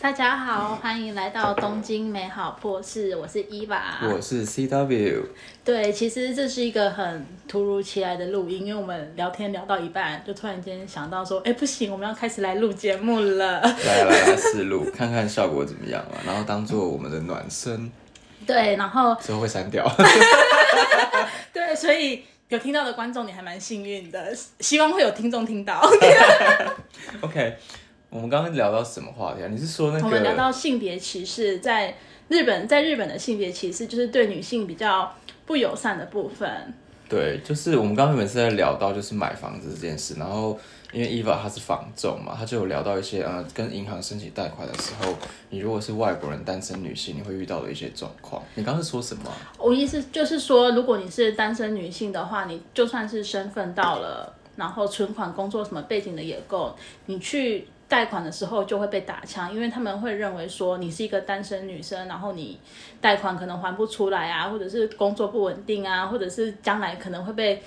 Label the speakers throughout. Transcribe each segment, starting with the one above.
Speaker 1: 大家好，欢迎来到东京美好破事，我是伊娃。
Speaker 2: 我是 CW。
Speaker 1: 对，其实这是一个很突如其来的录音，因为我们聊天聊到一半，就突然间想到说，哎，不行，我们要开始来录节目了。
Speaker 2: 来来来试录，看看效果怎么样嘛，然后当做我们的暖身。
Speaker 1: 对，然后
Speaker 2: 之后会删掉。
Speaker 1: 对，所以有听到的观众，你还蛮幸运的，希望会有听众听到。
Speaker 2: OK。我们刚刚聊到什么话题啊？你是说那个？
Speaker 1: 我们聊到性别歧视，在日本，在日本的性别歧视就是对女性比较不友善的部分。
Speaker 2: 对，就是我们刚刚原本是在聊到就是买房子这件事，然后因为 Eva 她是房仲嘛，她就有聊到一些呃，跟银行申请贷款的时候，你如果是外国人单身女性，你会遇到的一些状况。你刚刚是说什么？
Speaker 1: 我意思就是说，如果你是单身女性的话，你就算是身份到了，然后存款、工作什么背景的也够，你去。贷款的时候就会被打枪，因为他们会认为说你是一个单身女生，然后你贷款可能还不出来啊，或者是工作不稳定啊，或者是将来可能会被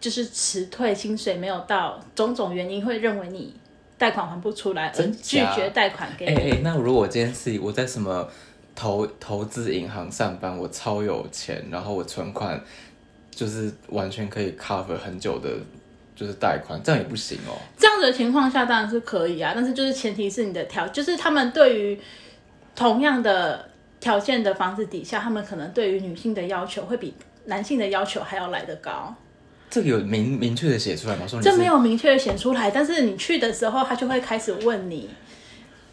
Speaker 1: 就是辞退，薪水没有到，种种原因会认为你贷款还不出来而拒绝贷款给。
Speaker 2: 哎哎，那如果我今天是我在什么投投资银行上班，我超有钱，然后我存款就是完全可以 cover 很久的。就是贷款，这样也不行哦。
Speaker 1: 这样子的情况下当然是可以啊，但是就是前提是你的条，就是他们对于同样的条件的房子底下，他们可能对于女性的要求会比男性的要求还要来得高。
Speaker 2: 这个有明明确的写出来吗？说
Speaker 1: 这没有明确的写出来，但是你去的时候，他就会开始问你，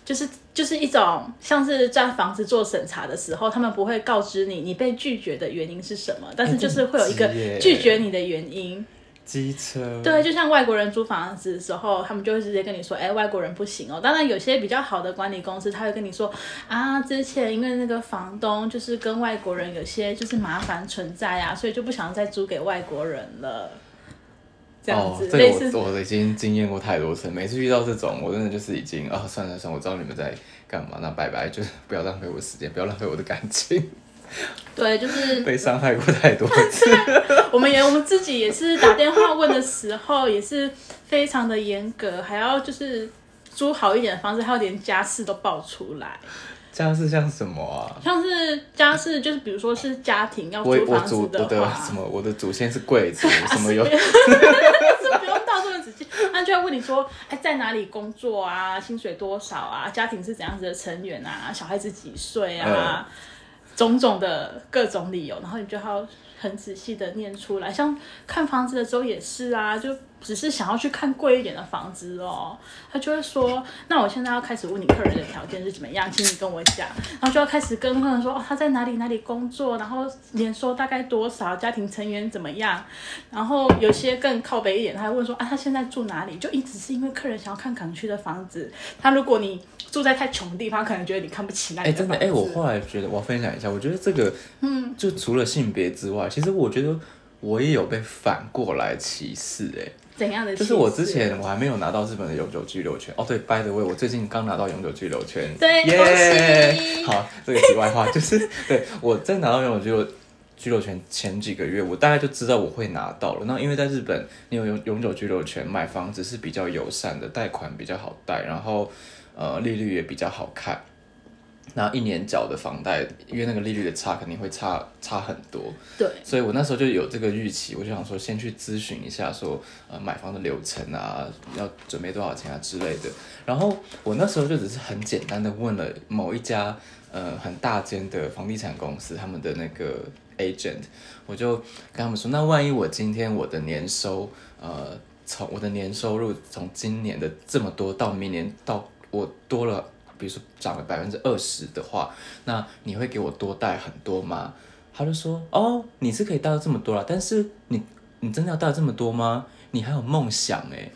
Speaker 1: 就是就是一种像是在房子做审查的时候，他们不会告知你你被拒绝的原因是什么，但是就是会有一个拒绝你的原因。
Speaker 2: 机车
Speaker 1: 对，就像外国人租房子的时候，他们就会直接跟你说：“哎，外国人不行哦。”当然，有些比较好的管理公司，他会跟你说：“啊，之前因为那个房东就是跟外国人有些就是麻烦存在啊，所以就不想再租给外国人了。”这样子，
Speaker 2: 类似我已经经验过太多次，每次遇到这种，我真的就是已经啊，算了算了，我知道你们在干嘛，那拜拜，就是不要浪费我时间，不要浪费我的感情。
Speaker 1: 对，就是
Speaker 2: 被伤害过太多次。
Speaker 1: 我们也我们自己也是打电话问的时候，也是非常的严格，还要就是租好一点的房子，还有连家事都报出来。
Speaker 2: 家事像什么啊？
Speaker 1: 像是家事，就是比如说是家庭要租房子的
Speaker 2: 话，什么我的祖先是贵族，什么有，是
Speaker 1: 不用到这么仔细，那就要问你说，哎，在哪里工作啊？薪水多少啊？家庭是怎样子的成员啊？小孩子几岁啊？种种的各种理由，然后你就要很仔细的念出来。像看房子的时候也是啊，就只是想要去看贵一点的房子哦，他就会说：“那我现在要开始问你客人的条件是怎么样，请你跟我讲。”然后就要开始跟客人说：“哦，他在哪里哪里工作，然后年收大概多少，家庭成员怎么样。”然后有些更靠北一点，他还问说：“啊，他现在住哪里？”就一直是因为客人想要看港区的房子。他如果你住在太穷的地方，可能觉得你看不起那
Speaker 2: 哎，真的哎，我后来觉得我要分享一下，我觉得这个，嗯，就除了性别之外，其实我觉得我也有被反过来歧视哎。
Speaker 1: 怎样的？
Speaker 2: 就是我之前我还没有拿到日本的永久居留权哦。对，by the way，我最近刚拿到永久居留权。
Speaker 1: 对，耶！
Speaker 2: 好，这个题外话就是，对我在拿到永久居留居留权前几个月，我大概就知道我会拿到了。那因为在日本，你有永永久居留权，买房子是比较友善的，贷款比较好贷，然后。呃，利率也比较好看，然后一年缴的房贷，因为那个利率的差肯定会差差很多。
Speaker 1: 对，
Speaker 2: 所以我那时候就有这个预期，我就想说先去咨询一下，说呃买房的流程啊，要准备多少钱啊之类的。然后我那时候就只是很简单的问了某一家呃很大间的房地产公司他们的那个 agent，我就跟他们说，那万一我今天我的年收呃从我的年收入从今年的这么多到明年到我多了，比如说涨了百分之二十的话，那你会给我多贷很多吗？他就说，哦，你是可以贷到这么多了，但是你你真的要贷这么多吗？你还有梦想诶，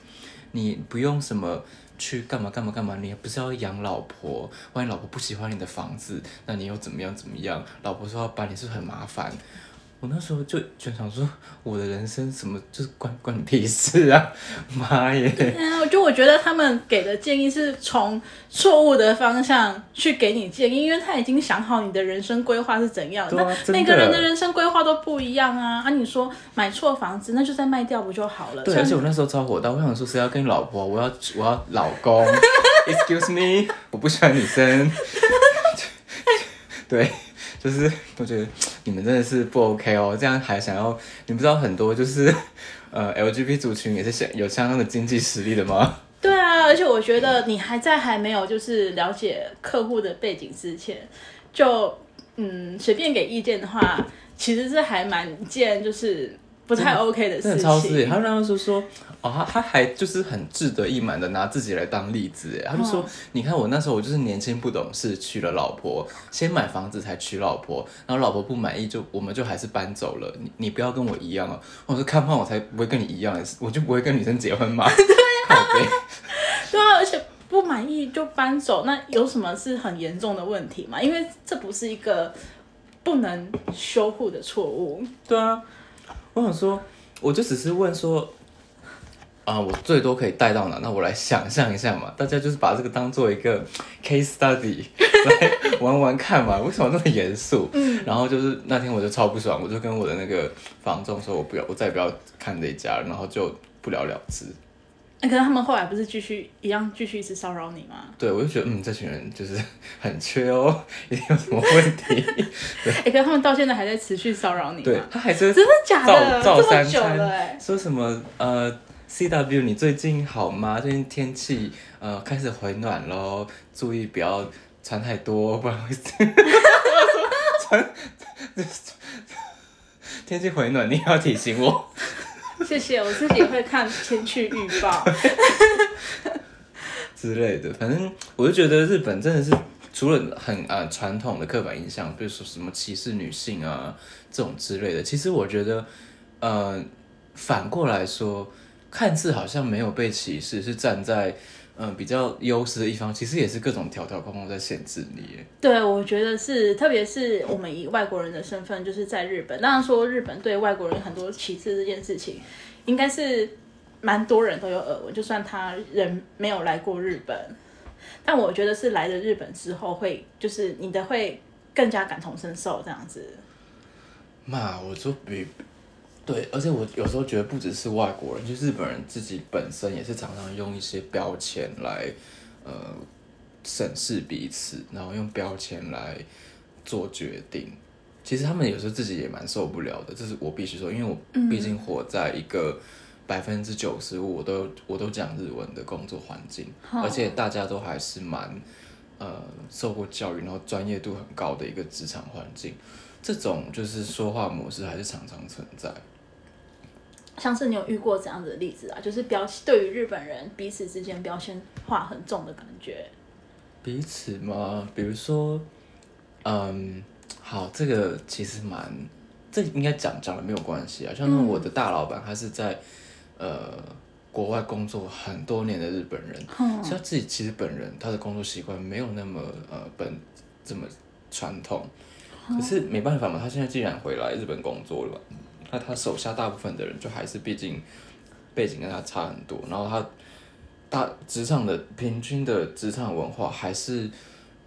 Speaker 2: 你不用什么去干嘛干嘛干嘛，你不是要养老婆？万一老婆不喜欢你的房子，那你又怎么样怎么样？老婆说要搬，你是很麻烦。我那时候就就想说，我的人生什么就是关关你屁事啊！妈耶！
Speaker 1: 嗯，就我觉得他们给的建议是从错误的方向去给你建议，因为他已经想好你的人生规划是怎样。那每个人的人生规划都不一样啊！啊，你说买错房子，那就再卖掉不就好了？
Speaker 2: 对，而且我那时候超火大，我想说谁要跟你老婆，我要我要老公，excuse me，我不喜欢女生。对，就是 我觉得你们真的是不 OK 哦，这样还想要，你不知道很多就是呃 LGBT 族群也是相有相当的经济实力的吗？
Speaker 1: 对啊，而且我觉得你还在还没有就是了解客户的背景之前，就嗯随便给意见的话，其实是还蛮见就是不太 OK 的
Speaker 2: 真
Speaker 1: 事
Speaker 2: 的超市，
Speaker 1: 情。
Speaker 2: 他那时候说，哦，他他还就是很志得意满的拿自己来当例子，哎他就说，你看我那时候我就是年轻不懂事，娶了老婆，先买房子才娶老婆，然后老婆不满意就我们就还是搬走了，你你不要跟我一样哦，我说看胖我才不会跟你一样，我就不会跟女生结婚嘛，对啊、
Speaker 1: 对啊，而且不满意就搬走，那有什么是很严重的问题吗？因为这不是一个不能修复的错误。
Speaker 2: 对啊，我想说，我就只是问说。啊，我最多可以带到哪？那我来想象一下嘛，大家就是把这个当做一个 case study 来玩玩看嘛。为什么那么严肃？嗯，然后就是那天我就超不爽，我就跟我的那个房仲说，我不要，我再也不要看这一家了，然后就不了了之。
Speaker 1: 那可是他们后来不是继续一样继续一直骚扰你吗？
Speaker 2: 对，我就觉得，嗯，这群人就是很缺哦，一定有什么问题。
Speaker 1: 哎、可是他们到现在还在持续骚扰你
Speaker 2: 对
Speaker 1: 吗？
Speaker 2: 他还是
Speaker 1: 真的假的？
Speaker 2: 照照
Speaker 1: 这么久
Speaker 2: 三餐说什么呃，CW 你最近好吗？最近天气呃开始回暖喽，注意不要穿太多，不然会 穿。天气回暖，你也要提醒我。
Speaker 1: 谢谢，我自己会看天气预报。
Speaker 2: 之类的，反正我就觉得日本真的是除了很呃传统的刻板印象，比如说什么歧视女性啊这种之类的，其实我觉得呃反过来说，看似好像没有被歧视，是站在嗯、呃比较优势的一方，其实也是各种条条框框在限制你耶。
Speaker 1: 对，我觉得是，特别是我们以外国人的身份，就是在日本。当然说日本对外国人很多歧视这件事情，应该是蛮多人都有耳闻，就算他人没有来过日本，但我觉得是来了日本之后会，就是你的会更加感同身受这样子。
Speaker 2: 嘛，我说比对，而且我有时候觉得不只是外国人，就日本人自己本身也是常常用一些标签来呃审视彼此，然后用标签来做决定。其实他们有时候自己也蛮受不了的，这是我必须说，因为我毕竟活在一个百分之九十五我都我都讲日文的工作环境，而且大家都还是蛮呃受过教育，然后专业度很高的一个职场环境。这种就是说话模式还是常常存在。
Speaker 1: 像是你有遇过这样子的例子啊，就是标对于日本人彼此之间标签化很重的感觉。
Speaker 2: 彼此吗？比如说，嗯，好，这个其实蛮，这应该讲讲了没有关系啊。像是我的大老板，他是在呃国外工作很多年的日本人，
Speaker 1: 嗯
Speaker 2: 所以他自己其实本人他的工作习惯没有那么呃本这么传统，可是没办法嘛，他现在既然回来日本工作了嘛，那他手下大部分的人就还是毕竟背景跟他差很多，然后他大职场的平均的职场文化还是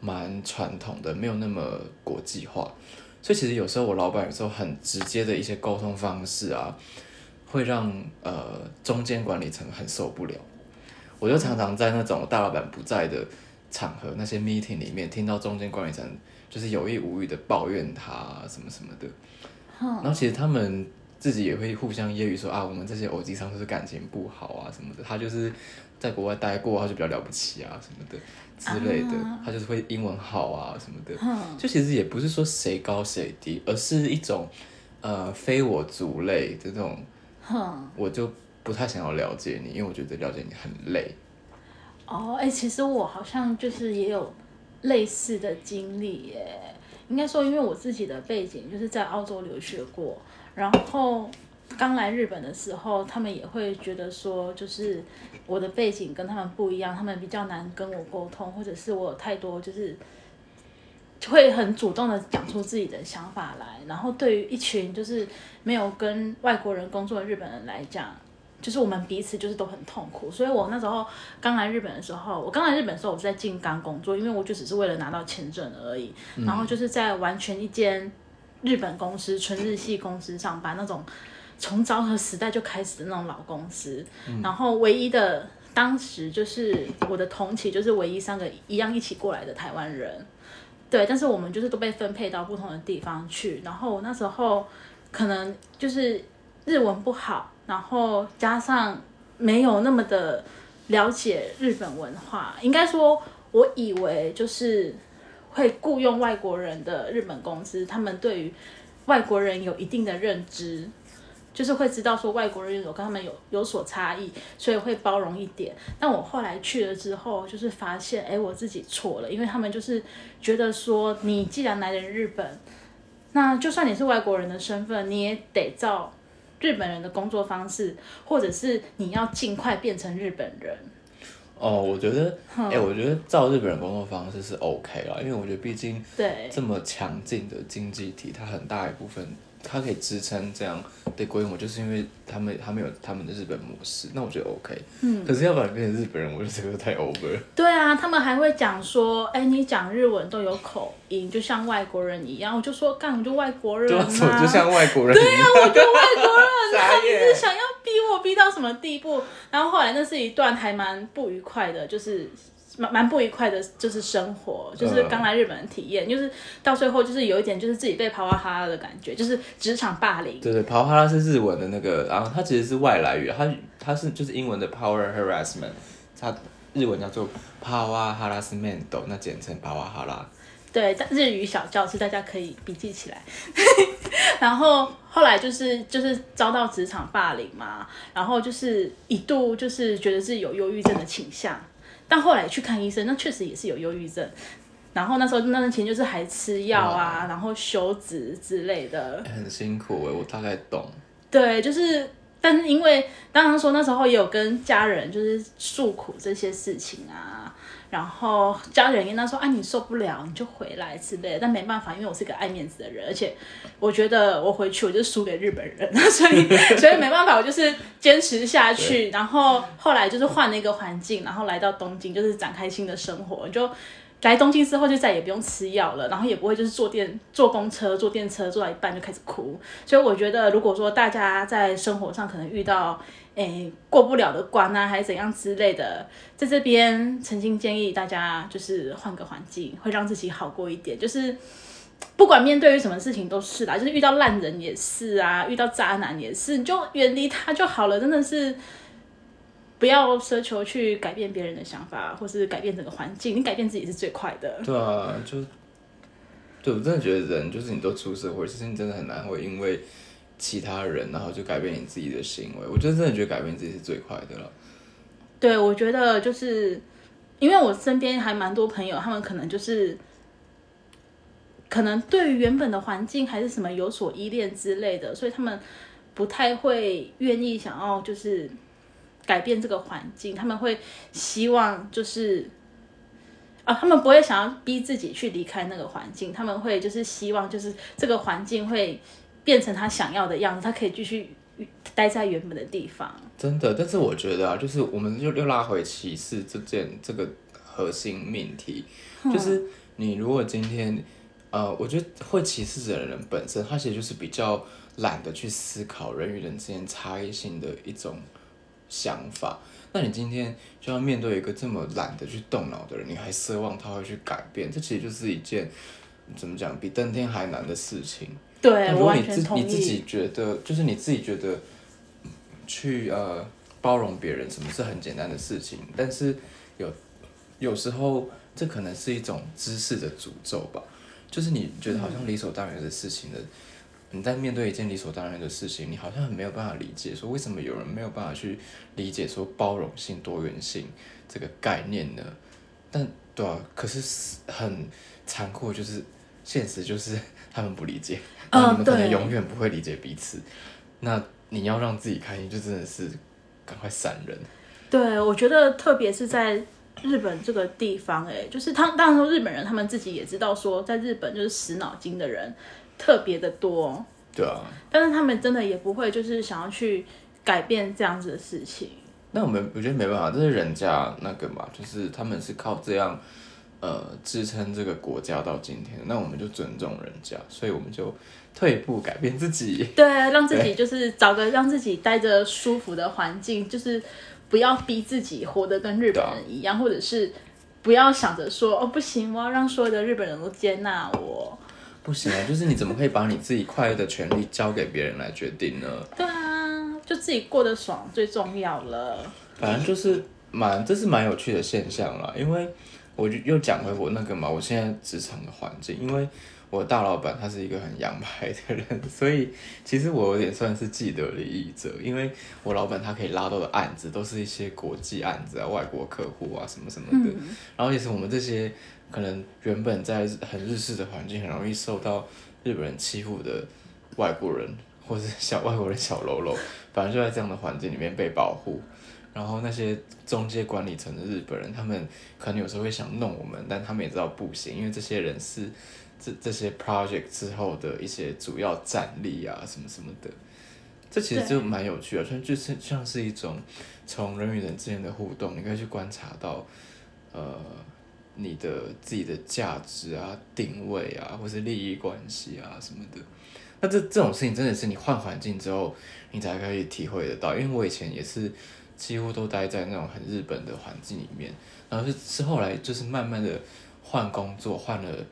Speaker 2: 蛮传统的，没有那么国际化，所以其实有时候我老板有时候很直接的一些沟通方式啊，会让呃中间管理层很受不了。我就常常在那种大老板不在的场合，那些 meeting 里面听到中间管理层就是有意无意的抱怨他、什么什么的，然后其实他们自己也会互相揶揄说啊，我们这些偶机上都是感情不好啊什么的，他就是在国外待过，他就比较了不起啊什么的之类的，他就是会英文好啊什么的，就其实也不是说谁高谁低，而是一种呃非我族类的这种，
Speaker 1: 哼，
Speaker 2: 我就不太想要了解你，因为我觉得了解你很累。
Speaker 1: 哦，哎、其实我好像就是也有类似的经历耶。应该说，因为我自己的背景就是在澳洲留学过，然后刚来日本的时候，他们也会觉得说，就是我的背景跟他们不一样，他们比较难跟我沟通，或者是我有太多就是会很主动的讲出自己的想法来，然后对于一群就是没有跟外国人工作的日本人来讲，就是我们彼此就是都很痛苦。所以我那时候刚来日本的时候，我刚来日本的时候，我是在静冈工作，因为我就只是为了拿到签证而已，然后就是在完全一间日本公司、纯日系公司上班，那种从昭和时代就开始的那种老公司，然后唯一的。当时就是我的同期，就是唯一三个一样一起过来的台湾人，对，但是我们就是都被分配到不同的地方去。然后我那时候可能就是日文不好，然后加上没有那么的了解日本文化，应该说我以为就是会雇佣外国人的日本公司，他们对于外国人有一定的认知。就是会知道说外国人有跟他们有有所差异，所以会包容一点。但我后来去了之后，就是发现，哎，我自己错了，因为他们就是觉得说，你既然来了日本，那就算你是外国人的身份，你也得照日本人的工作方式，或者是你要尽快变成日本人。
Speaker 2: 哦，我觉得，哎，我觉得照日本人工作方式是 OK 啦，因为我觉得毕竟
Speaker 1: 对
Speaker 2: 这么强劲的经济体，它很大一部分。它可以支撑这样的规模，就是因为他们他们有他们的日本模式，那我觉得 OK。嗯。可是要不然变成日本人，我就觉得太 over。
Speaker 1: 对啊，他们还会讲说，哎，你讲日文都有口音，就像外国人一样。我就说，干，我就外国人啊。
Speaker 2: 对啊，就像外国人。
Speaker 1: 对啊，我就外国人。他你是想要逼我逼到什么地步？然后后来那是一段还蛮不愉快的，就是。蛮蛮不愉快的，就是生活，就是刚来日本的体验，就是到最后就是有一点就是自己被抛哈拉的感觉，就是职场霸凌。
Speaker 2: 对对，抛哈拉是日文的那个，然后它其实是外来语，它它是就是英文的 power harassment，它日文叫做 power harassment，那简称 power 哈拉。
Speaker 1: 对，日语小教室大家可以笔记起来。然后后来就是就是遭到职场霸凌嘛，然后就是一度就是觉得自己有忧郁症的倾向。但后来去看医生，那确实也是有忧郁症。然后那时候那钱就是还吃药啊，然后休止之类的，
Speaker 2: 很辛苦哎，我大概懂。
Speaker 1: 对，就是，但是因为刚刚说那时候也有跟家人就是诉苦这些事情啊。然后家人跟他说：“啊，你受不了你就回来之类的。”但没办法，因为我是个爱面子的人，而且我觉得我回去我就输给日本人，所以 所以没办法，我就是坚持下去。然后后来就是换了一个环境，然后来到东京，就是展开新的生活。就来东京之后，就再也不用吃药了，然后也不会就是坐电坐公车坐电车坐到一半就开始哭。所以我觉得，如果说大家在生活上可能遇到，诶，过不了的关啊，还是怎样之类的，在这边曾经建议大家就是换个环境，会让自己好过一点。就是不管面对于什么事情都是啦，就是遇到烂人也是啊，遇到渣男也是，你就远离他就好了。真的是不要奢求去改变别人的想法，或是改变整个环境，你改变自己是最快的。
Speaker 2: 对啊，就对我真的觉得人就是你都出社会，其实你真的很难会因为。其他人，然后就改变你自己的行为。我就真的觉得改变自己是最快的了。
Speaker 1: 对，我觉得就是因为我身边还蛮多朋友，他们可能就是可能对于原本的环境还是什么有所依恋之类的，所以他们不太会愿意想要就是改变这个环境。他们会希望就是啊，他们不会想要逼自己去离开那个环境，他们会就是希望就是这个环境会。变成他想要的样子，他可以继续待在原本的地方。
Speaker 2: 真的，但是我觉得啊，就是我们又又拉回歧视这件这个核心命题，就是你如果今天呃，我觉得会歧视的人本身，他其实就是比较懒得去思考人与人之间差异性的一种想法。那你今天就要面对一个这么懒得去动脑的人，你还奢望他会去改变，这其实就是一件怎么讲，比登天还难的事情。
Speaker 1: 对，
Speaker 2: 如果你自你自己觉得，就是你自己觉得，去呃包容别人，什么是很简单的事情，但是有有时候这可能是一种知识的诅咒吧。就是你觉得好像理所当然的事情的，你在面对一件理所当然的事情，你好像很没有办法理解，说为什么有人没有办法去理解说包容性、多元性这个概念呢？但对啊，可是很残酷，就是现实就是 他们不理解。啊，你们可能永远不会理解彼此。那你要让自己开心，就真的是赶快闪人。
Speaker 1: 对，我觉得特别是在日本这个地方，哎，就是他当然说日本人他们自己也知道说，在日本就是死脑筋的人特别的多，
Speaker 2: 对啊。
Speaker 1: 但是他们真的也不会就是想要去改变这样子的事情。
Speaker 2: 那我们我觉得没办法，这是人家那个嘛，就是他们是靠这样呃支撑这个国家到今天，那我们就尊重人家，所以我们就退一步改变自己，
Speaker 1: 对，让自己就是找个让自己待着舒服的环境，就是不要逼自己活得跟日本人一样，或者是不要想着说哦不行，我要让所有的日本人都接纳我。
Speaker 2: 不行啊，就是你怎么可以把你自己快乐的权利交给别人来决定呢？
Speaker 1: 对啊，就自己过得爽最重要了。
Speaker 2: 反正就是蛮，这是蛮有趣的现象啦。因为我就又讲回我那个嘛，我现在职场的环境，因为我大老板他是一个很洋派的人，所以其实我有点算是既得利益者，因为我老板他可以拉到的案子都是一些国际案子啊、外国客户啊什么什么的，然后也是我们这些。可能原本在很日式的环境，很容易受到日本人欺负的外国人，或是小外国人小喽啰，反正就在这样的环境里面被保护。然后那些中介管理层的日本人，他们可能有时候会想弄我们，但他们也知道不行，因为这些人是这这些 project 之后的一些主要战力啊，什么什么的。这其实就蛮有趣的，所以就是像是一种从人与人之间的互动，你可以去观察到，呃。你的自己的价值啊、定位啊，或是利益关系啊什么的，那这这种事情真的是你换环境之后，你才可以体会得到。因为我以前也是几乎都待在那种很日本的环境里面，然后是是后来就是慢慢的换工作，换了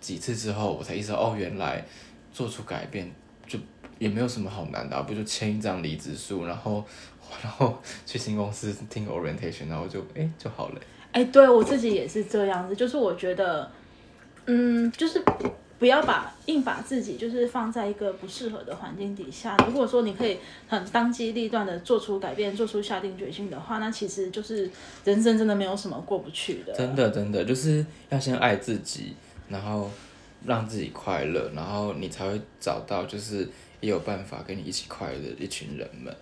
Speaker 2: 几次之后，我才意识到哦，原来做出改变就也没有什么好难的，不就签一张离职书，然后然后去新公司听 orientation，然后就哎就好了。
Speaker 1: 哎，对我自己也是这样子，就是我觉得，嗯，就是不要把硬把自己就是放在一个不适合的环境底下。如果说你可以很当机立断的做出改变，做出下定决心的话，那其实就是人生真的没有什么过不去的。
Speaker 2: 真的，真的就是要先爱自己，然后让自己快乐，然后你才会找到就是也有办法跟你一起快乐的一群人们。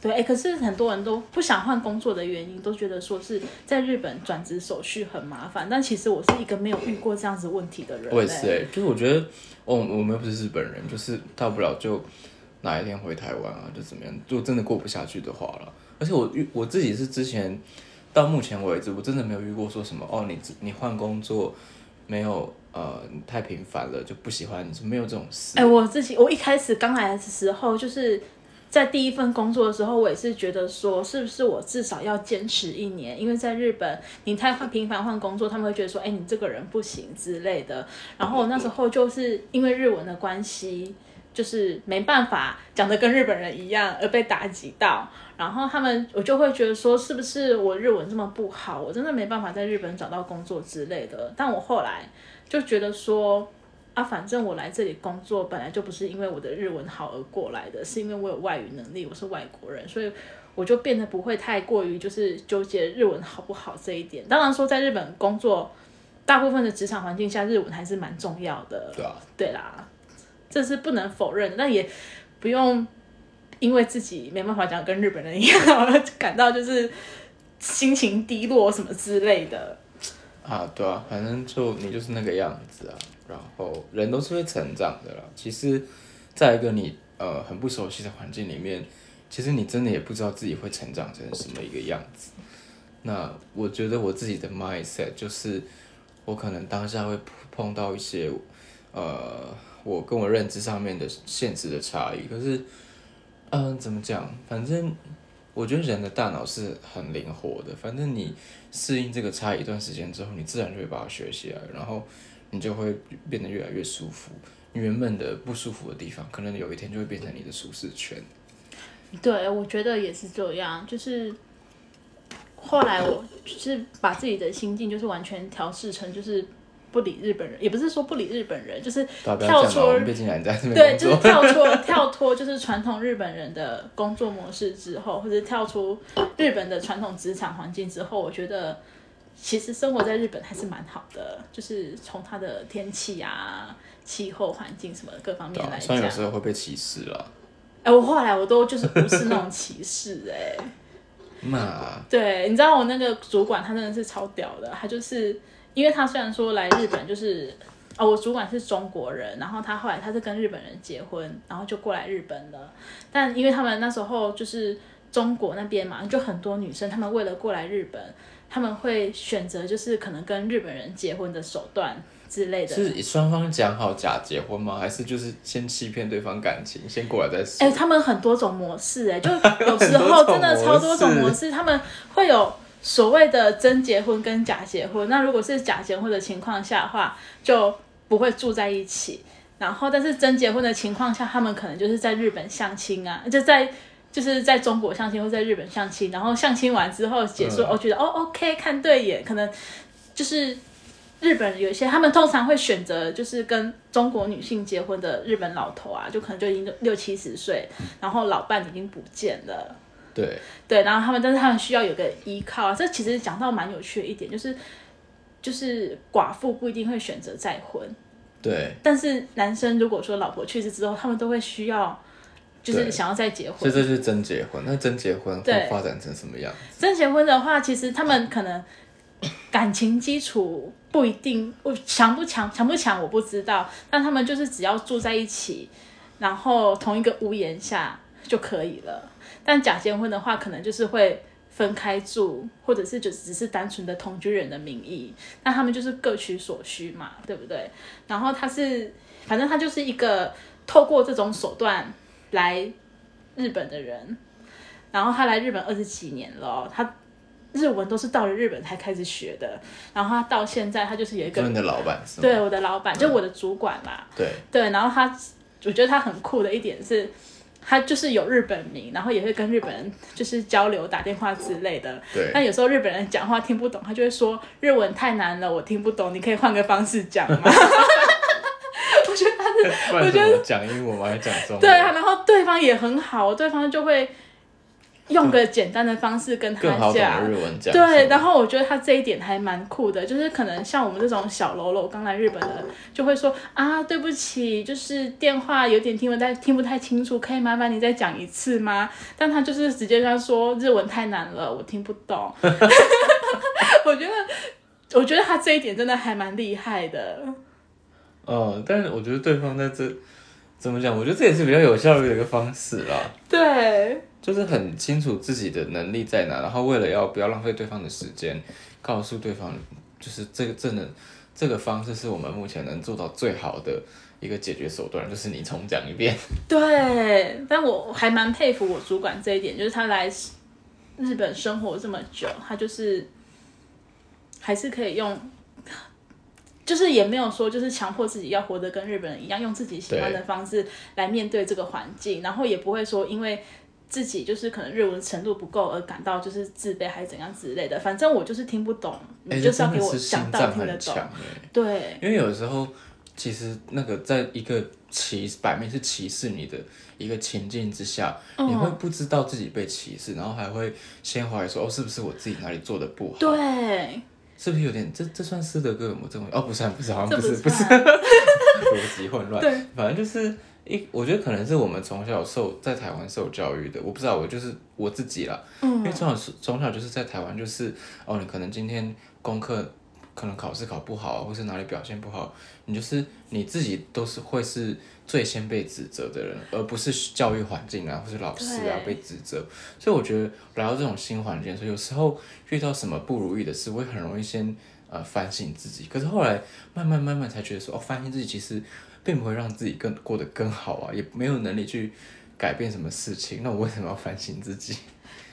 Speaker 1: 对，哎，可是很多人都不想换工作的原因，都觉得说是在日本转职手续很麻烦。但其实我是一个没有遇过这样子问题的人。
Speaker 2: 我也是，哎，就是我觉得，哦，我们又不是日本人，就是大不了就哪一天回台湾啊，就怎么样，就真的过不下去的话了。而且我遇我自己是之前到目前为止，我真的没有遇过说什么哦，你你换工作没有呃太频繁了就不喜欢你，是没有这种事。
Speaker 1: 哎，我自己我一开始刚来的时候就是。在第一份工作的时候，我也是觉得说，是不是我至少要坚持一年？因为在日本，你太频繁换工作，他们会觉得说，哎，你这个人不行之类的。然后那时候就是因为日文的关系，就是没办法讲的跟日本人一样，而被打击到。然后他们，我就会觉得说，是不是我日文这么不好，我真的没办法在日本找到工作之类的。但我后来就觉得说。啊，反正我来这里工作本来就不是因为我的日文好而过来的，是因为我有外语能力，我是外国人，所以我就变得不会太过于就是纠结日文好不好这一点。当然说在日本工作，大部分的职场环境下，日文还是蛮重要的。
Speaker 2: 对啊，
Speaker 1: 对啦，这是不能否认，但也不用因为自己没办法讲跟日本人一样，感到就是心情低落什么之类的。
Speaker 2: 啊，对啊，反正就你就是那个样子啊。然后人都是会成长的啦。其实，在一个你呃很不熟悉的环境里面，其实你真的也不知道自己会成长成什么一个样子。那我觉得我自己的 mindset 就是，我可能当下会碰到一些呃我跟我认知上面的现实的差异。可是，嗯，怎么讲？反正我觉得人的大脑是很灵活的。反正你适应这个差异一段时间之后，你自然就会把它学起来。然后。你就会变得越来越舒服，你原本的不舒服的地方，可能有一天就会变成你的舒适圈。
Speaker 1: 对，我觉得也是这样。就是后来我就是把自己的心境，就是完全调试成就是不理日本人，也不是说不理日本人，就是跳脱。对，就是跳脱跳脱，就是传统日本人的工作模式之后，或者跳出日本的传统职场环境之后，我觉得。其实生活在日本还是蛮好的，就是从它的天气啊、气候环境什么各方面来讲。
Speaker 2: 虽然有时候会被歧视了。
Speaker 1: 哎，我后来我都就是不是那种歧视哎。
Speaker 2: 那
Speaker 1: 对，你知道我那个主管他真的是超屌的，他就是因为他虽然说来日本就是哦，我主管是中国人，然后他后来他是跟日本人结婚，然后就过来日本了。但因为他们那时候就是中国那边嘛，就很多女生，她们为了过来日本，他们会选择就是可能跟日本人结婚的手段之类的。
Speaker 2: 是双方讲好假结婚吗？还是就是先欺骗对方感情，先过来再说？
Speaker 1: 哎、他们很多种模式、哎，就有时候真的 超多种模式，他们会有所谓的真结婚跟假结婚。那如果是假结婚的情况下的话，就不会住在一起。然后，但是真结婚的情况下，他们可能就是在日本相亲啊，就在就是在中国相亲或在日本相亲，然后相亲完之后结束，
Speaker 2: 嗯
Speaker 1: 我、觉得哦 OK 看对眼，可能就是日本有一些，他们通常会选择就是跟中国女性结婚的日本老头啊，就可能就已经六七十岁，然后老伴已经不见了。
Speaker 2: 对，
Speaker 1: 对，然后他们，但是他们需要有个依靠啊。这其实讲到蛮有趣的一点，就是就是寡妇不一定会选择再婚，
Speaker 2: 对，
Speaker 1: 但是男生如果说老婆去世之后，他们都会需要就是想要再结
Speaker 2: 所
Speaker 1: 婚
Speaker 2: 以。这就是真结婚。那真结婚会
Speaker 1: 对
Speaker 2: 发展成什么样？
Speaker 1: 真结婚的话，其实他们可能感情基础不一定，我强不强强不强我不知道，但他们就是只要住在一起，然后同一个屋檐下就可以了。但假结婚的话，可能就是会分开住，或者是就只是单纯的同居人的名义，那他们就是各取所需嘛，对不对？然后他是，反正他就是一个透过这种手段来日本的人，然后他来日本二十几年了哦，他日文都是到了日本才开始学的，然后他到现在他就是有一个
Speaker 2: 你的老板？
Speaker 1: 对我的老板，就我的主管啦，
Speaker 2: 对
Speaker 1: 对，然后他我觉得他很酷的一点是。他就是有日本名，然后也会跟日本人就是交流、打电话之类的。
Speaker 2: 对
Speaker 1: 但有时候日本人讲话听不懂，他就会说日文太难了，我听不懂，你可以换个方式讲吗？我觉得他是
Speaker 2: 我觉得讲英文吗？还讲中文？
Speaker 1: 对啊，然后对方也很好，对方就会用个简单的方式跟他讲。对，然后我觉得他这一点还蛮酷的，就是可能像我们这种小喽啰刚来日本的，就会说啊，对不起，就是电话有点听不太听不太清楚，可以麻烦你再讲一次吗？但他就是直接跟他说日文太难了，我听不懂。我觉得，我觉得他这一点真的还蛮厉害的。
Speaker 2: 嗯，但是我觉得对方在这怎么讲？我觉得这也是比较有效率的一个方式啦。
Speaker 1: 对，
Speaker 2: 就是很清楚自己的能力在哪，然后为了要不要浪费对方的时间，告诉对方，就是这个真的这个方式是我们目前能做到最好的一个解决手段，就是你重讲一遍。
Speaker 1: 对，但我还蛮佩服我主管这一点，就是他来日本生活这么久，他就是还是可以用，就是也没有说就是强迫自己要活得跟日本人一样，用自己喜欢的方式来面对这个环境，然后也不会说因为。自己就是可能日文程度不够而感到就是自卑还是怎样之类的，反正我就是听不懂，
Speaker 2: 哎
Speaker 1: 你就是要给我讲到听得懂。对，
Speaker 2: 因为有时候其实那个在一个歧摆明是歧视你的一个情境之下，你会不知道自己被歧视，然后还会先怀疑说哦是不是我自己哪里做的不好，
Speaker 1: 对，
Speaker 2: 是不是有点这这算斯德哥尔摩症候群？哦不是啊不是好像不是不是
Speaker 1: 算
Speaker 2: 逻辑混乱，
Speaker 1: 对，
Speaker 2: 反正就是一，我觉得可能是我们从小受在台湾受教育的，我不知道，我就是我自己啦，
Speaker 1: 嗯
Speaker 2: 因为从小从小就是在台湾，就是哦，你可能今天功课可能考试考不好，或是哪里表现不好，你就是你自己都是会是最先被指责的人，而不是教育环境啊，或是老师啊被指责。所以我觉得来到这种新环境，所以有时候遇到什么不如意的事，我会很容易先呃反省自己。可是后来慢慢慢慢才觉得说，哦，反省自己其实并不会让自己更过得更好啊，也没有能力去改变什么事情。那我为什么要反省自己？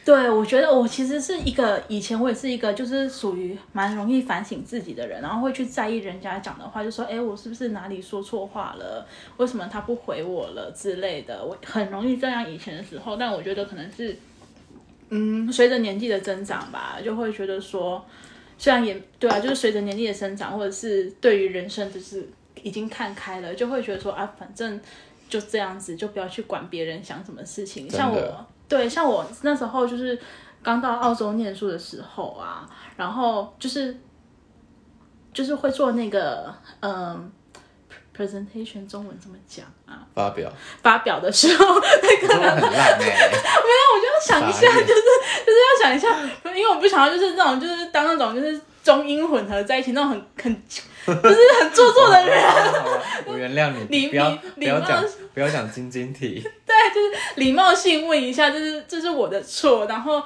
Speaker 1: 对，我觉得我其实是一个以前我也是一个就是属于蛮容易反省自己的人，然后会去在意人家讲的话，就说哎，我是不是哪里说错话了？为什么他不回我了之类的？我很容易这样以前的时候，但我觉得可能是，嗯，随着年纪的增长吧，就会觉得说，虽然也对啊，就是随着年纪的增长，或者是对于人生就是已经看开了，就会觉得说啊，反正就这样子，就不要去管别人想什么事情。像我，对，像我那时候就是刚到澳洲念书的时候啊，然后就是就是会做那个嗯。presentation 中文怎么讲啊？
Speaker 2: 发表，
Speaker 1: 发表的时候，那个
Speaker 2: 中文很烂 哎、
Speaker 1: 我就要想一下，就是就是要想一下，因为我不想要就是那种就是当那种就是中英混合在一起那种很很就是很做作的人，
Speaker 2: 我原谅你，
Speaker 1: 你
Speaker 2: 不要
Speaker 1: 礼
Speaker 2: 不要讲不要讲晶晶体，
Speaker 1: 礼貌性问一下，就是这是我的错。然后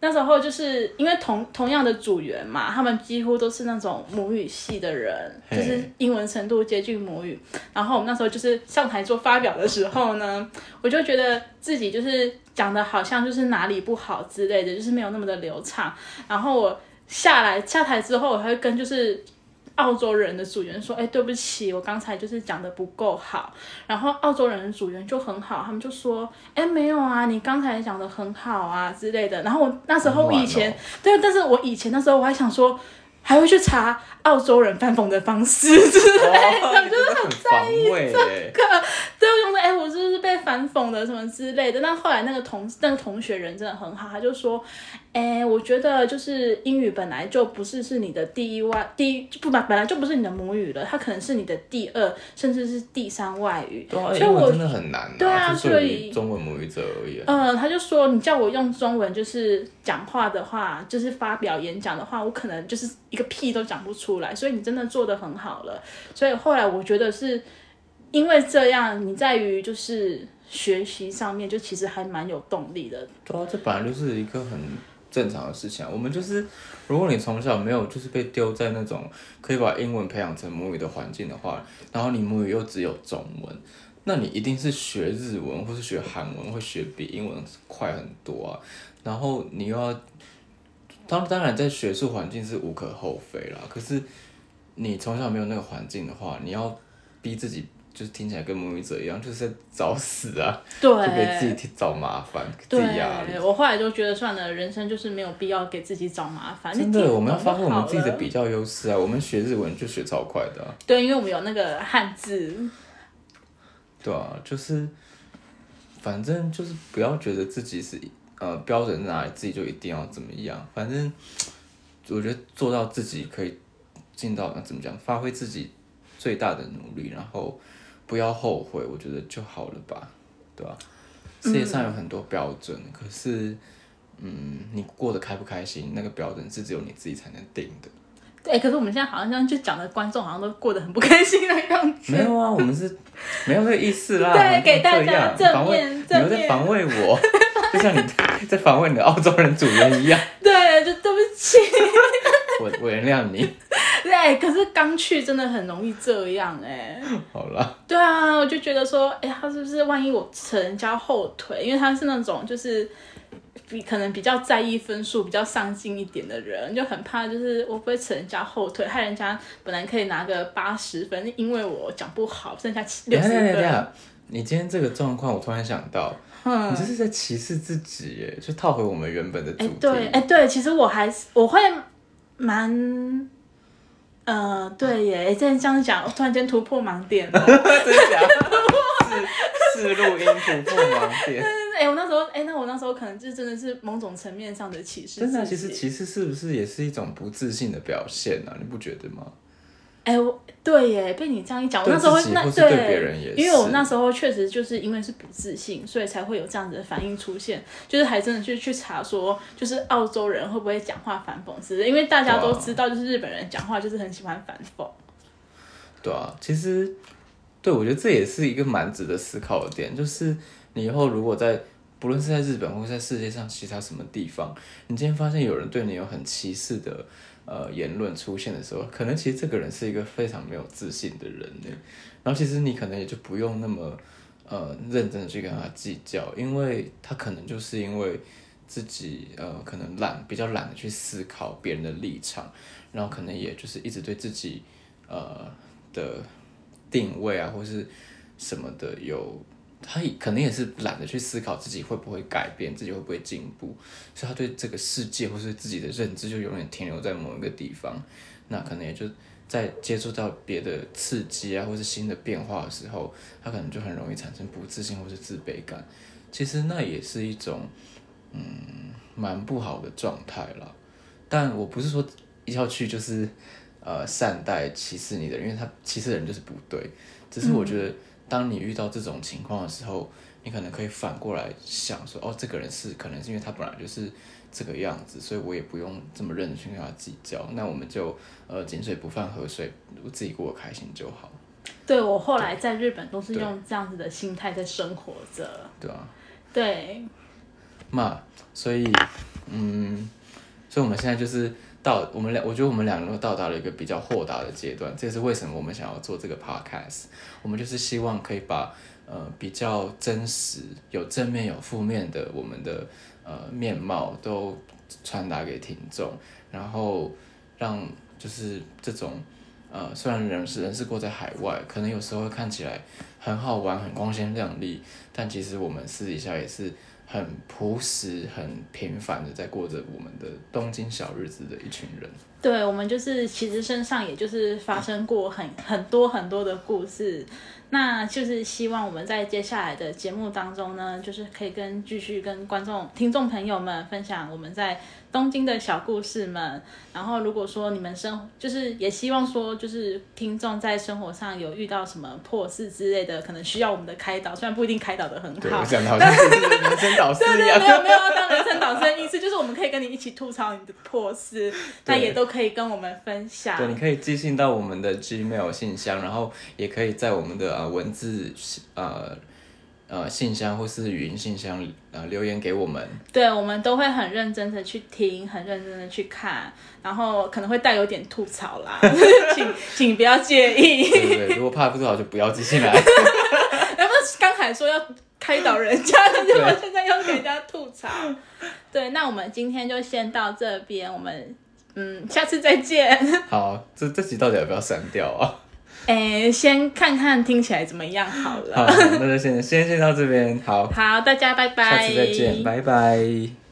Speaker 1: 那时候就是因为同同样的组员嘛，他们几乎都是那种母语系的人，就是英文程度接近母语。然后我们那时候就是上台做发表的时候呢，我就觉得自己就是讲的好像就是哪里不好之类的，就是没有那么的流畅。然后我下来下台之后，我还会跟就是。澳洲人的组员说：“哎、对不起，我刚才就是讲的不够好。”然后澳洲人的组员就很好，他们就说：“哎，没有啊，你刚才讲的很好啊之类的。”然后我那时候我以前、
Speaker 2: 哦
Speaker 1: 对，但是我以前那时候我还想说，还会去查澳洲人反讽的方式 之类的，
Speaker 2: 哦，你真的很防卫耶，
Speaker 1: 对，我想说，哎，我是不是被反讽的什么之类的？但后来那个同那个同学人真的很好，他就说，哎，我觉得就是英语本来就不是是你的第一外第一不本本来就不是你的母语了，它可能是你的第二甚至是第三外语。
Speaker 2: 对啊，
Speaker 1: 所以我
Speaker 2: 真的很难、啊，
Speaker 1: 对啊所以
Speaker 2: 中文母语者而言，
Speaker 1: 呃，他就说你叫我用中文就是讲话的话，就是发表演讲的话，我可能就是一个屁都讲不出来。所以你真的做的很好了。所以后来我觉得是因为这样，你在于就是学习上面就其实还蛮有动力的。
Speaker 2: 对啊，这本来就是一个很正常的事情。我们就是，如果你从小没有就是被丢在那种可以把英文培养成母语的环境的话，然后你母语又只有中文，那你一定是学日文或是学韩文会学比英文快很多啊。然后你又要，当当然在学术环境是无可厚非啦，可是你从小没有那个环境的话，你要逼自己。就是听起来跟母语者一样，就是在找死啊，
Speaker 1: 对，
Speaker 2: 就给自己添找麻烦，给自己压力。
Speaker 1: 我后来就觉得算了，人生就是没有必要给自己找麻烦。
Speaker 2: 真的，我们要发挥我们自己的比较优势啊！我们学日文就学超快的、啊，
Speaker 1: 对，因为我们有那个汉字。
Speaker 2: 对啊，就是反正就是不要觉得自己是呃标准在哪里，自己就一定要怎么样。反正我觉得做到自己可以尽到怎么讲，发挥自己最大的努力，然后不要后悔，我觉得就好了吧，对吧、世界上有很多标准，可是。嗯，你过得开不开心，那个标准是只有你自己才能定的。
Speaker 1: 对，可是我们现在好像这样就讲的观众好像都过得很不开心的样子。
Speaker 2: 没有啊，我们是没有那个意思啦。
Speaker 1: 对给大家正面
Speaker 2: 你又在防卫我，就像你 在访问你的澳洲人主人一样。
Speaker 1: 对，就对不起。
Speaker 2: 我我原谅你。
Speaker 1: 对，可是刚去真的很容易这样哎、
Speaker 2: 好了，
Speaker 1: 对啊，我就觉得说，哎、他是不是万一我扯人家后腿？因为他是那种就是比可能比较在意分数、比较上进一点的人，就很怕就是我不会扯人家后腿，害人家本来可以拿个八十分，因为我讲不好，剩下七六十分。
Speaker 2: 你今天这个状况，我突然想到，
Speaker 1: 嗯
Speaker 2: 你这是在歧视自己耶，就套回我们原本的主
Speaker 1: 哎、
Speaker 2: 题。
Speaker 1: 对，哎、对，其实我还是我会蛮。呃，对耶，哎这样这样讲，我突然间突破盲点了。
Speaker 2: 真的假的？是是录音突破盲点。
Speaker 1: 哎、我那时候，哎、那我那时候可能就真的是某种层面上的歧视。
Speaker 2: 真的啊，其实歧视是不是也是一种不自信的表现呢、啊？你不觉得吗？
Speaker 1: 哎、我对耶，被你这样一讲，我那时候那
Speaker 2: 对别人也是
Speaker 1: 因为我那时候确实就是因为是不自信，所以才会有这样子的反应出现，就是还真的去去查说，就是澳洲人会不会讲话反讽之类的，因为大家都知道，就是日本人讲话就是很喜欢反讽。
Speaker 2: 对啊，其实对我觉得这也是一个蛮值得思考的点，就是你以后如果在不论是在日本或是在世界上其他什么地方，你今天发现有人对你有很歧视的呃言论出现的时候，可能其实这个人是一个非常没有自信的人呢。然后其实你可能也就不用那么呃认真的去跟他计较，因为他可能就是因为自己呃可能懒，比较懒得去思考别人的立场，然后可能也就是一直对自己呃的定位啊，或是什么的有，他也可能也是懒得去思考自己会不会改变，自己会不会进步，所以他对这个世界或是自己的认知就永远停留在某一个地方，那可能也就在接触到别的刺激啊，或是新的变化的时候，他可能就很容易产生不自信或是自卑感。其实那也是一种嗯蛮不好的状态啦。但我不是说要去就是呃善待歧视你的人，因为他歧视的人就是不对。只是我觉得，当你遇到这种情况的时候，你可能可以反过来想说，哦，这个人是可能是因为他本来就是这个样子，所以我也不用这么认真去跟他计较。那我们就呃井水不犯河水，我自己过得开心就好。
Speaker 1: 对我后来在日本都是用这样子的心态在生活着。
Speaker 2: 对啊。
Speaker 1: 对。
Speaker 2: 嘛，所以，嗯，所以我们现在就是到我们两，我觉得我们两个都到达了一个比较豁达的阶段。这也是为什么我们想要做这个 podcast。我们就是希望可以把呃比较真实、有正面有负面的我们的呃面貌都传达给听众，然后让就是这种呃虽然人是人是过在海外，可能有时候看起来很好玩、很光鲜亮丽，但其实我们私底下也是。很朴实、很平凡的在过着我们的东京小日子的一群人。
Speaker 1: 对，我们就是其实身上也就是发生过很很多很多的故事。那就是希望我们在接下来的节目当中呢，就是可以跟继续跟观众、听众朋友们分享我们在东京的小故事们。然后，如果说你们生，就是也希望说，就是听众在生活上有遇到什么破事之类的，可能需要我们的开导，虽然不一定开导的很好。
Speaker 2: 我讲的好像是人生导师一样。
Speaker 1: 没有没有当人生导师的意思，就是我们可以跟你一起吐槽你的破事，那也都可以跟我们分享。
Speaker 2: 对，你可以寄信到我们的 Gmail 信箱，然后也可以在我们的。文字呃呃信箱或是语音信箱呃留言给我们，
Speaker 1: 对我们都会很认真的去听，很认真的去看，然后可能会带有点吐槽啦，请请不要介意。
Speaker 2: 对对，如果怕吐槽就不要寄进来。
Speaker 1: 那不是刚才说要开导人家的，结果现在又给人家吐槽。对，那我们今天就先到这边，我们嗯下次再见。
Speaker 2: 好，这这集到底要不要删掉啊？
Speaker 1: 哎，先看看听起来怎么样好了。
Speaker 2: 好，那就先先先到这边。好，
Speaker 1: 好，大家拜拜。
Speaker 2: 下次再见，拜拜。